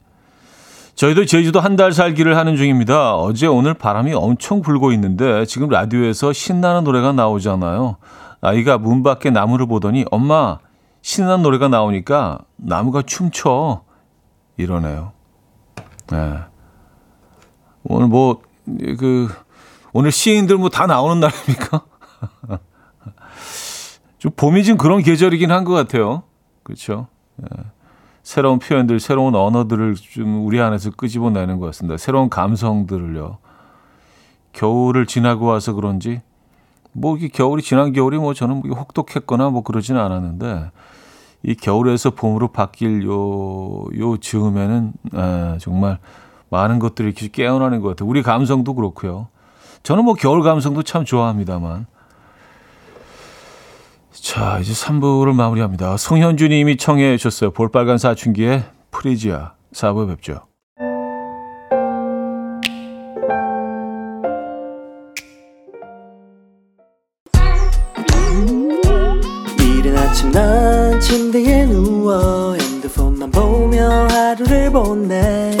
저희도 제주도 한 달 살기를 하는 중입니다. 어제 오늘 바람이 엄청 불고 있는데 지금 라디오에서 신나는 노래가 나오잖아요. 아이가 문 밖에 나무를 보더니 엄마 신나는 노래가 나오니까 나무가 춤춰 이러네요. 네. 오늘 뭐 그 오늘 시인들 뭐 다 나오는 날입니까? 좀 봄이 지금 그런 계절이긴 한 것 같아요. 그렇죠. 네. 새로운 표현들, 새로운 언어들을 좀 우리 안에서 끄집어내는 것 같습니다. 새로운 감성들을요. 겨울을 지나고 와서 그런지 뭐 이게 겨울이 지난 겨울이 뭐 저는 뭐 혹독했거나 뭐 그러지는 않았는데 이 겨울에서 봄으로 바뀔 요, 요 즈음에는 에, 정말 많은 이렇게 깨어나는 것 같아요. 우리 감성도 그렇고요. 저는 뭐 겨울 감성도 참 좋아합니다만. 자, 이제 3부를 마무리합니다. 송현주 님이 청해 주셨어요. 볼빨간 사춘기의 프리지아. 4부에 뵙죠. 이른 아침 난 침대에 누워 핸드폰만 보며 하루를 보내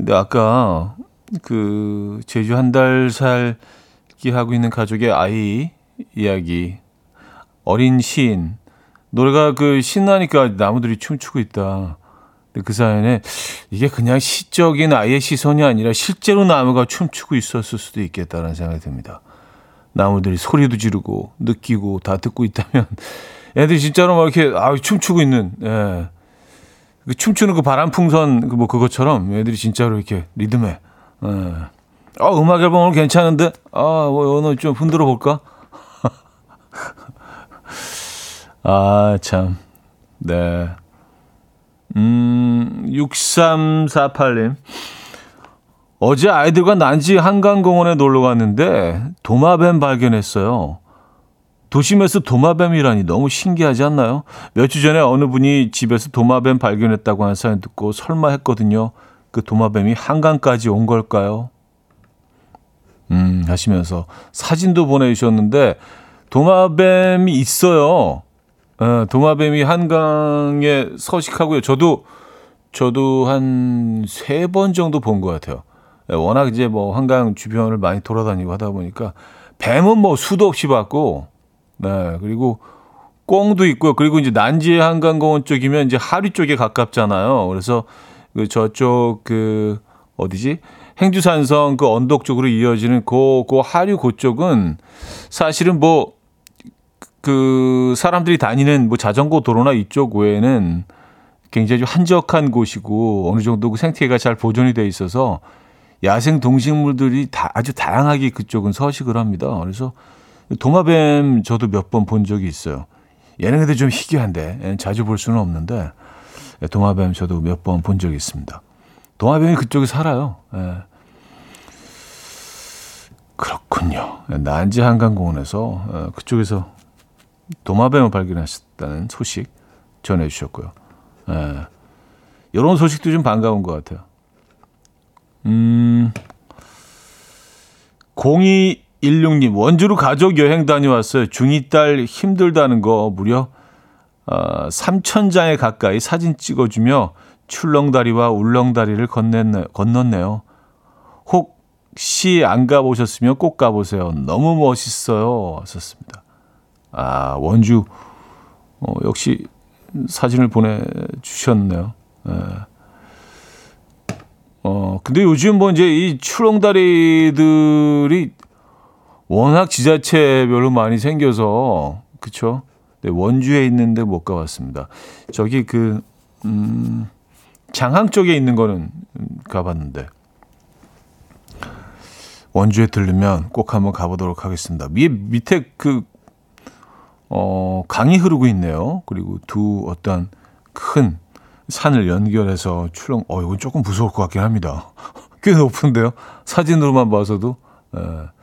근데 아까 그 제주 한 달 살기 하고 있는 가족의 아이 이야기 어린 시인 노래가 그 신나니까 나무들이 춤추고 있다. 근데 그 사연에 이게 그냥 시적인 아이의 시선이 아니라 실제로 나무가 춤추고 있었을 수도 있겠다는 생각이 듭니다. 나무들이 소리도 지르고 느끼고 다 듣고 있다면 애들이 진짜로 막 이렇게 아 춤추고 있는 예. 그 춤추는 그 바람 풍선 그뭐 그것처럼 애들이 진짜로 이렇게 리듬에 예. 어 음악 앨범 오늘 괜찮은데 아뭐 오늘 좀 흔들어 볼까 아참 네. 음 6348님 어제 아이들과 난지 한강공원에 놀러 갔는데 도마뱀 발견했어요. 도심에서 도마뱀이라니 너무 신기하지 않나요? 몇주 전에 어느 분이 집에서 도마뱀 발견했다고 하는 사연 듣고 설마 했거든요. 그 도마뱀이 한강까지 온 걸까요? 음, 하시면서 사진도 보내주셨는데 도마뱀이 있어요. 에, 도마뱀이 한강에 서식하고요. 저도 저도 한 세 번 정도 본 것 같아요. 워낙 이제 뭐 한강 주변을 많이 돌아다니고 하다 보니까 뱀은 뭐 수도 없이 봤고, 네 그리고 꽁도 있고요. 그리고 이제 난지 한강공원 쪽이면 이제 하류 쪽에 가깝잖아요. 그래서 그 저쪽 그 어디지 행주산성 그 언덕 쪽으로 이어지는 그, 그 하류 그쪽은 사실은 뭐 그 사람들이 다니는 뭐 자전거 도로나 이쪽 외에는 굉장히 한적한 곳이고 어느 정도 그 생태계가 잘 보존이 돼 있어서 야생 동식물들이 다 아주 다양하게 그쪽은 서식을 합니다. 그래서 도마뱀 저도 몇 번 본 적이 있어요. 근데 좀 희귀한데 자주 볼 수는 없는데 도마뱀 저도 몇 번 본 적이 있습니다. 도마뱀이 그쪽에 살아요. 예. 그렇군요. 난지 한강공원에서 어, 그쪽에서 도마뱀을 발견하셨다는 소식 전해주셨고요. 예. 이런 소식도 좀 반가운 것 같아요. 음, 0216님, 원주로 가족 여행 다녀왔어요. 중2 딸 힘들다는 거 무려 어, 3천장에 가까이 사진 찍어주며 출렁다리와 울렁다리를 건넸네, 건넜네요. 혹시 안 가보셨으면 꼭 가보세요. 너무 멋있어요. 하셨습니다. 아, 원주, 어, 역시 사진을 보내주셨네요. 예. 어, 근데 요즘 뭐 이제 이 출렁다리들이 워낙 지자체별로 많이 생겨서, 그쵸? 네, 원주에 있는데 못 가봤습니다. 저기 그, 음, 장항 쪽에 있는 거는 가봤는데, 원주에 들르면 꼭 한번 가보도록 하겠습니다. 위에, 밑에 그, 어, 강이 흐르고 있네요. 그리고 두 어떤 큰 산을 연결해서 출렁, 어, 이건 조금 무서울 것 같긴 합니다. 꽤 높은데요. 사진으로만 봐서도. 예.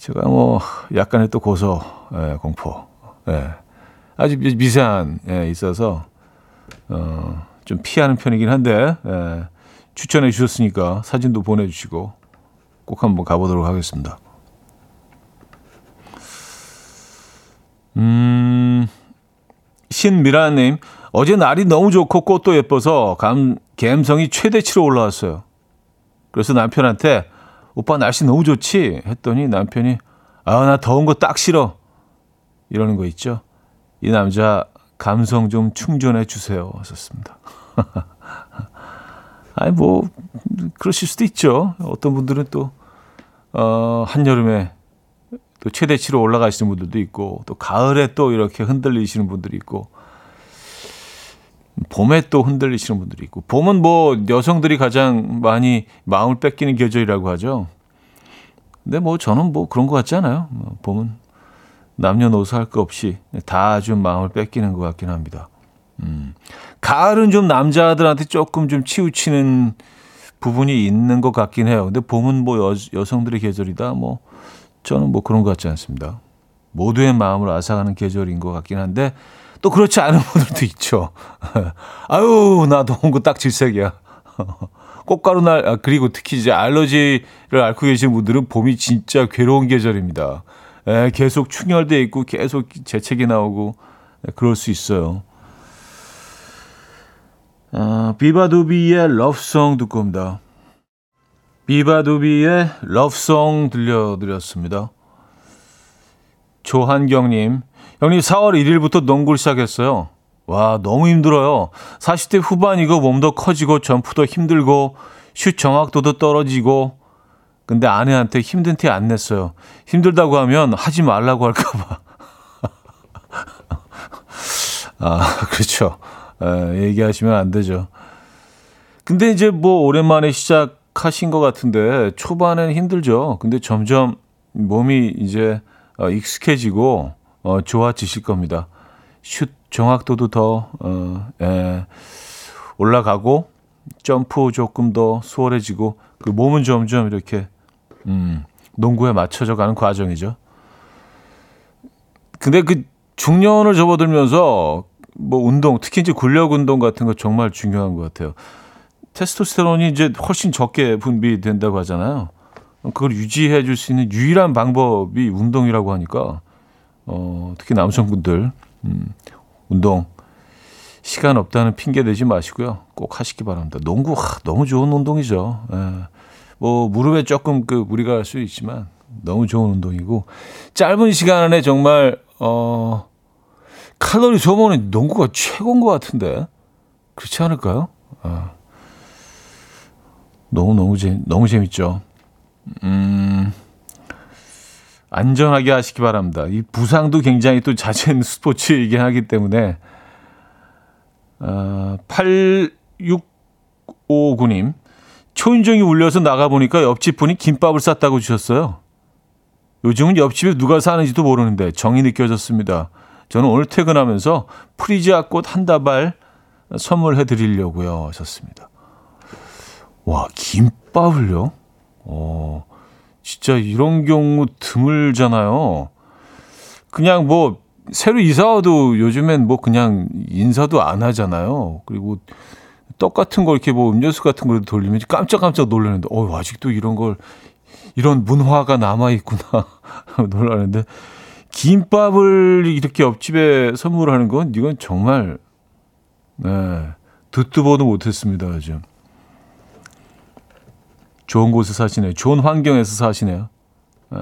제가 뭐 약간의 또 고소 예, 공포. 예. 아주 미세한 예, 있어서 어, 좀 피하는 편이긴 한데 예, 추천해 주셨으니까 사진도 보내주시고 꼭 한번 가보도록 하겠습니다. 음, 신미라님, 어제 날이 너무 좋고 꽃도 예뻐서 감, 감성이 최대치로 올라왔어요. 그래서 남편한테 오빠 날씨 너무 좋지? 했더니 남편이 아, 나 더운 거 딱 싫어. 이러는 거 있죠. 이 남자 감성 좀 충전해 주세요. 하셨습니다. 아니, 뭐, 그러실 수도 있죠. 어떤 분들은 또, 어, 한여름에 또 최대치로 올라가시는 분들도 있고, 또 가을에 또 이렇게 흔들리시는 분들이 있고, 봄에 또 흔들리시는 분들이 있고, 봄은 뭐 여성들이 가장 많이 마음을 뺏기는 계절이라고 하죠. 근데 뭐 저는 뭐 그런 것 같지 않아요. 뭐 봄은 남녀노소 할 거 없이 다 좀 마음을 뺏기는 것 같긴 합니다. 음. 가을은 좀 남자들한테 조금 좀 치우치는 부분이 있는 것 같긴 해요. 근데 봄은 뭐 여, 여성들의 계절이다. 뭐 저는 뭐 그런 것 같지 않습니다. 모두의 마음을 앗아가는 계절인 것 같긴 한데 또 그렇지 않은 분들도 있죠. 아유 나 더운 거 딱 질색이야. 꽃가루 날 아, 그리고 특히 이제 알러지를 앓고 계신 분들은 봄이 진짜 괴로운 계절입니다. 에, 계속 충혈돼 있고 계속 재채기 나오고 에, 그럴 수 있어요. 어, 비바두비의 러브송 듣고 옵니다. 비바두비의 러브송 들려드렸습니다. 조한경님, 형님 4월 1일부터 농구를 시작했어요. 와, 너무 힘들어요. 40대 후반이고 몸도 커지고 점프도 힘들고 슛 정확도도 떨어지고 근데 아내한테 힘든 티 안 냈어요. 힘들다고 하면 하지 말라고 할까봐. 아, 그렇죠. 에, 얘기하시면 안 되죠. 근데 이제 뭐 오랜만에 시작하신 것 같은데 초반에는 힘들죠. 근데 점점 몸이 이제 어, 익숙해지고 어, 좋아지실 겁니다. 슛 정확도도 더 어, 예, 올라가고 점프 조금 더 수월해지고 그 몸은 점점 이렇게 음, 농구에 맞춰져 가는 과정이죠. 근데 그 중년을 접어들면서 뭐 운동, 특히 이제 근력 운동 같은 거 정말 중요한 것 같아요. 테스토스테론이 이제 훨씬 적게 분비된다고 하잖아요. 그걸 유지해 줄 수 있는 유일한 방법이 운동이라고 하니까 어, 특히 남성분들 음, 운동 시간 없다는 핑계 대지 마시고요. 꼭 하시기 바랍니다. 농구 하, 너무 좋은 운동이죠. 예. 뭐 무릎에 조금 그 무리가 갈 수 있지만 너무 좋은 운동이고 짧은 시간 안에 정말 어 칼로리 소모는 농구가 최고인 것 같은데 그렇지 않을까요? 아. 너무 너무 재 너무 재밌죠. 음. 안전하게 하시기 바랍니다. 이 부상도 굉장히 또 잦은 스포츠이긴 하기 때문에 어, 8659님 초인종이 울려서 나가보니까 옆집 분이 김밥을 쌌다고 주셨어요. 요즘은 옆집에 누가 사는지도 모르는데 정이 느껴졌습니다. 저는 오늘 퇴근하면서 프리지아 꽃 한 다발 선물해 드리려고요. 하셨습니다. 와, 김밥을요? 어, 진짜 이런 경우 드물잖아요. 그냥 뭐 새로 이사 와도 요즘엔 뭐 그냥 인사도 안 하잖아요. 그리고 떡 같은 거 이렇게 뭐 음료수 같은 걸 돌리면 깜짝깜짝 놀라는데 어 아직도 이런 걸 이런 문화가 남아 있구나 놀라는데 김밥을 이렇게 옆집에 선물하는 건 이건 정말 네 듣도 보도 못했습니다 요즘 좋은 곳에 사시네요 좋은 환경에서 사시네요 네.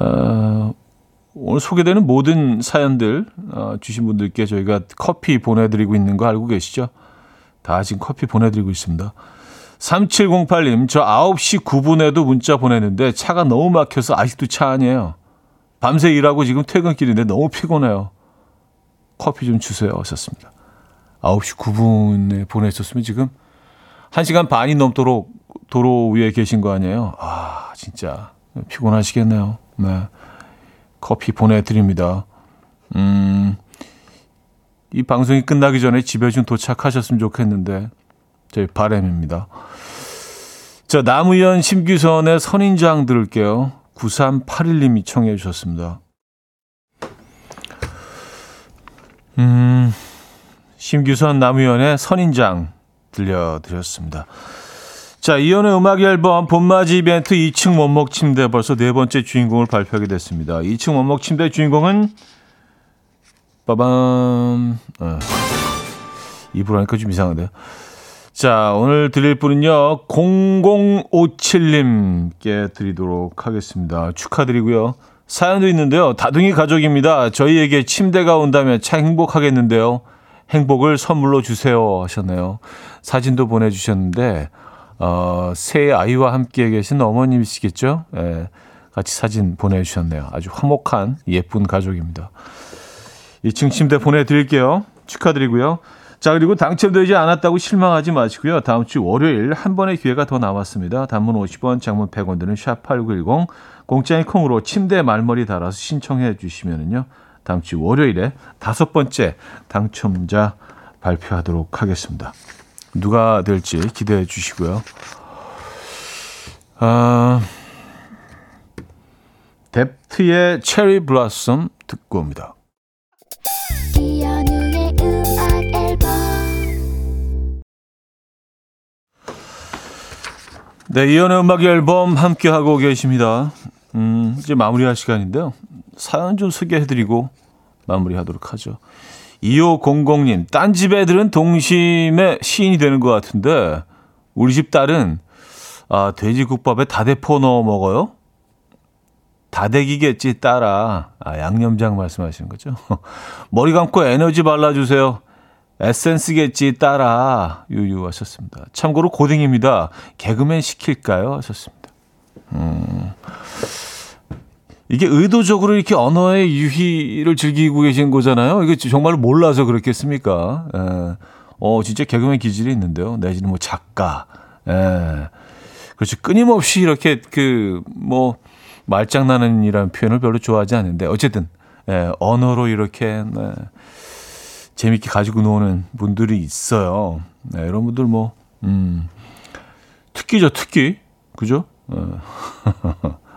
어, 오늘 소개되는 모든 사연들 어, 주신 분들께 저희가 커피 보내드리고 있는 거 알고 계시죠? 다 지금 커피 보내드리고 있습니다. 3708님, 저 9시 9분에도 문자 보냈는데 차가 너무 막혀서 아직도 차 아니에요. 밤새 일하고 지금 퇴근길인데 너무 피곤해요. 커피 좀 주세요. 하셨습니다. 9시 9분에 보내셨으면 지금 1시간 반이 넘도록 도로 위에 계신 거 아니에요? 아, 진짜 피곤하시겠네요. 네. 커피 보내드립니다. 음, 이 방송이 끝나기 전에 집에 좀 도착하셨으면 좋겠는데, 저희 바램입니다. 자, 나무현 심규선의 선인장 들을게요. 9381님이 청해 주셨습니다. 음, 심규선 나무현의 선인장 들려드렸습니다. 자, 이연의 음악 앨범 봄맞이 이벤트 2층 원목 침대 벌써 네 번째 주인공을 발표하게 됐습니다. 2층 원목 침대 주인공은 빠밤 어. 입으로 하니까 좀 이상한데요. 자, 오늘 드릴 분은요. 0057님께 드리도록 하겠습니다. 축하드리고요. 사연도 있는데요. 다둥이 가족입니다. 저희에게 침대가 온다면 참 행복하겠는데요. 행복을 선물로 주세요 하셨네요. 사진도 보내주셨는데 어, 새 아이와 함께 계신 어머님이시겠죠? 예, 같이 사진 보내주셨네요. 아주 화목한 예쁜 가족입니다. 2층 침대 보내드릴게요. 축하드리고요. 자, 그리고 당첨되지 않았다고 실망하지 마시고요. 다음 주 월요일 한 번의 기회가 더 남았습니다. 단문 50원, 장문 100원 드는 샵8910, 공짜인 콩으로 침대 말머리 달아서 신청해 주시면은요. 다음 주 월요일에 다섯 번째 당첨자 발표하도록 하겠습니다. 누가 될지 기대해 주시고요. 아, 뎁트의 체리 블라썸 듣고 옵니다. 네, 이연의 음악 앨범 함께 하고 계십니다. 음, 이제 마무리할 시간인데요. 사연 좀 소개해드리고 마무리하도록 하죠. 2500님, 딴 집 애들은 동심의 시인이 되는 것 같은데, 우리 집 딸은, 아, 돼지국밥에 다대포 넣어 먹어요? 다대기겠지, 딸아. 아, 양념장 말씀하시는 거죠? 머리 감고 에너지 발라주세요. 에센스겠지, 딸아. 유유 하셨습니다. 참고로 고딩입니다. 개그맨 시킬까요? 하셨습니다. 음. 이게 의도적으로 이렇게 언어의 유희를 즐기고 계신 거잖아요. 이게 정말로 몰라서 그렇겠습니까? 예. 어, 진짜 개그맨 기질이 있는데요. 내지는 뭐 작가. 예. 그렇죠. 끊임없이 이렇게 그, 뭐, 말장난이라는 표현을 별로 좋아하지 않는데, 어쨌든, 예, 언어로 이렇게, 네, 재밌게 가지고 노는 분들이 있어요. 네, 이런 분들 뭐, 음, 특기죠, 특기. 그죠? 어.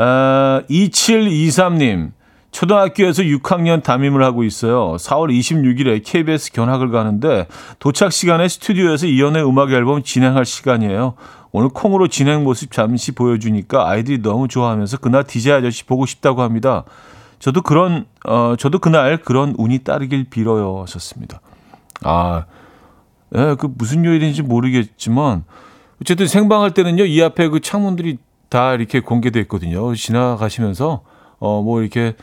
아, 2723님, 초등학교에서 6학년 담임을 하고 있어요. 4월 26일에 KBS 견학을 가는데 도착 시간에 스튜디오에서 이연의 음악 앨범 진행할 시간이에요. 오늘 콩으로 진행 모습 잠시 보여주니까 아이들이 너무 좋아하면서 그날 DJ 아저씨 보고 싶다고 합니다. 저도 그런, 어, 저도 그날 그런 운이 따르길 빌어요. 하셨습니다. 아, 예, 그 무슨 요일인지 모르겠지만 어쨌든 생방할 때는요, 이 앞에 그 창문들이 다 이렇게 공개돼 있거든요. 지나가시면서 어 뭐 이렇게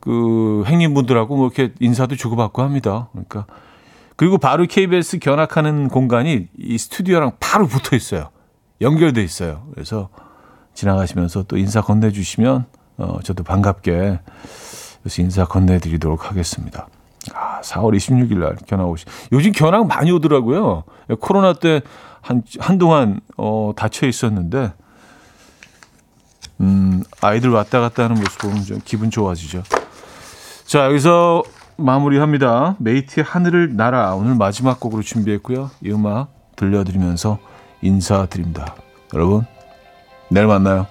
그 행님분들하고 뭐 이렇게 인사도 주고받고 합니다. 그러니까 그리고 바로 KBS 견학하는 공간이 이 스튜디오랑 바로 붙어 있어요. 연결돼 있어요. 그래서 지나가시면서 또 인사 건네주시면 어 저도 반갑게 그래서 인사 건네드리도록 하겠습니다. 아, 4월 26일 날 견학 오시. 요즘 견학 많이 오더라고요. 코로나 때 한, 한동안, 어, 닫혀 있었는데, 음, 아이들 왔다 갔다 하는 모습 보면 좀 기분 좋아지죠. 자, 여기서 마무리합니다. 메이트의 하늘을 날아 오늘 마지막 곡으로 준비했고요. 이 음악 들려드리면서 인사드립니다. 여러분, 내일 만나요.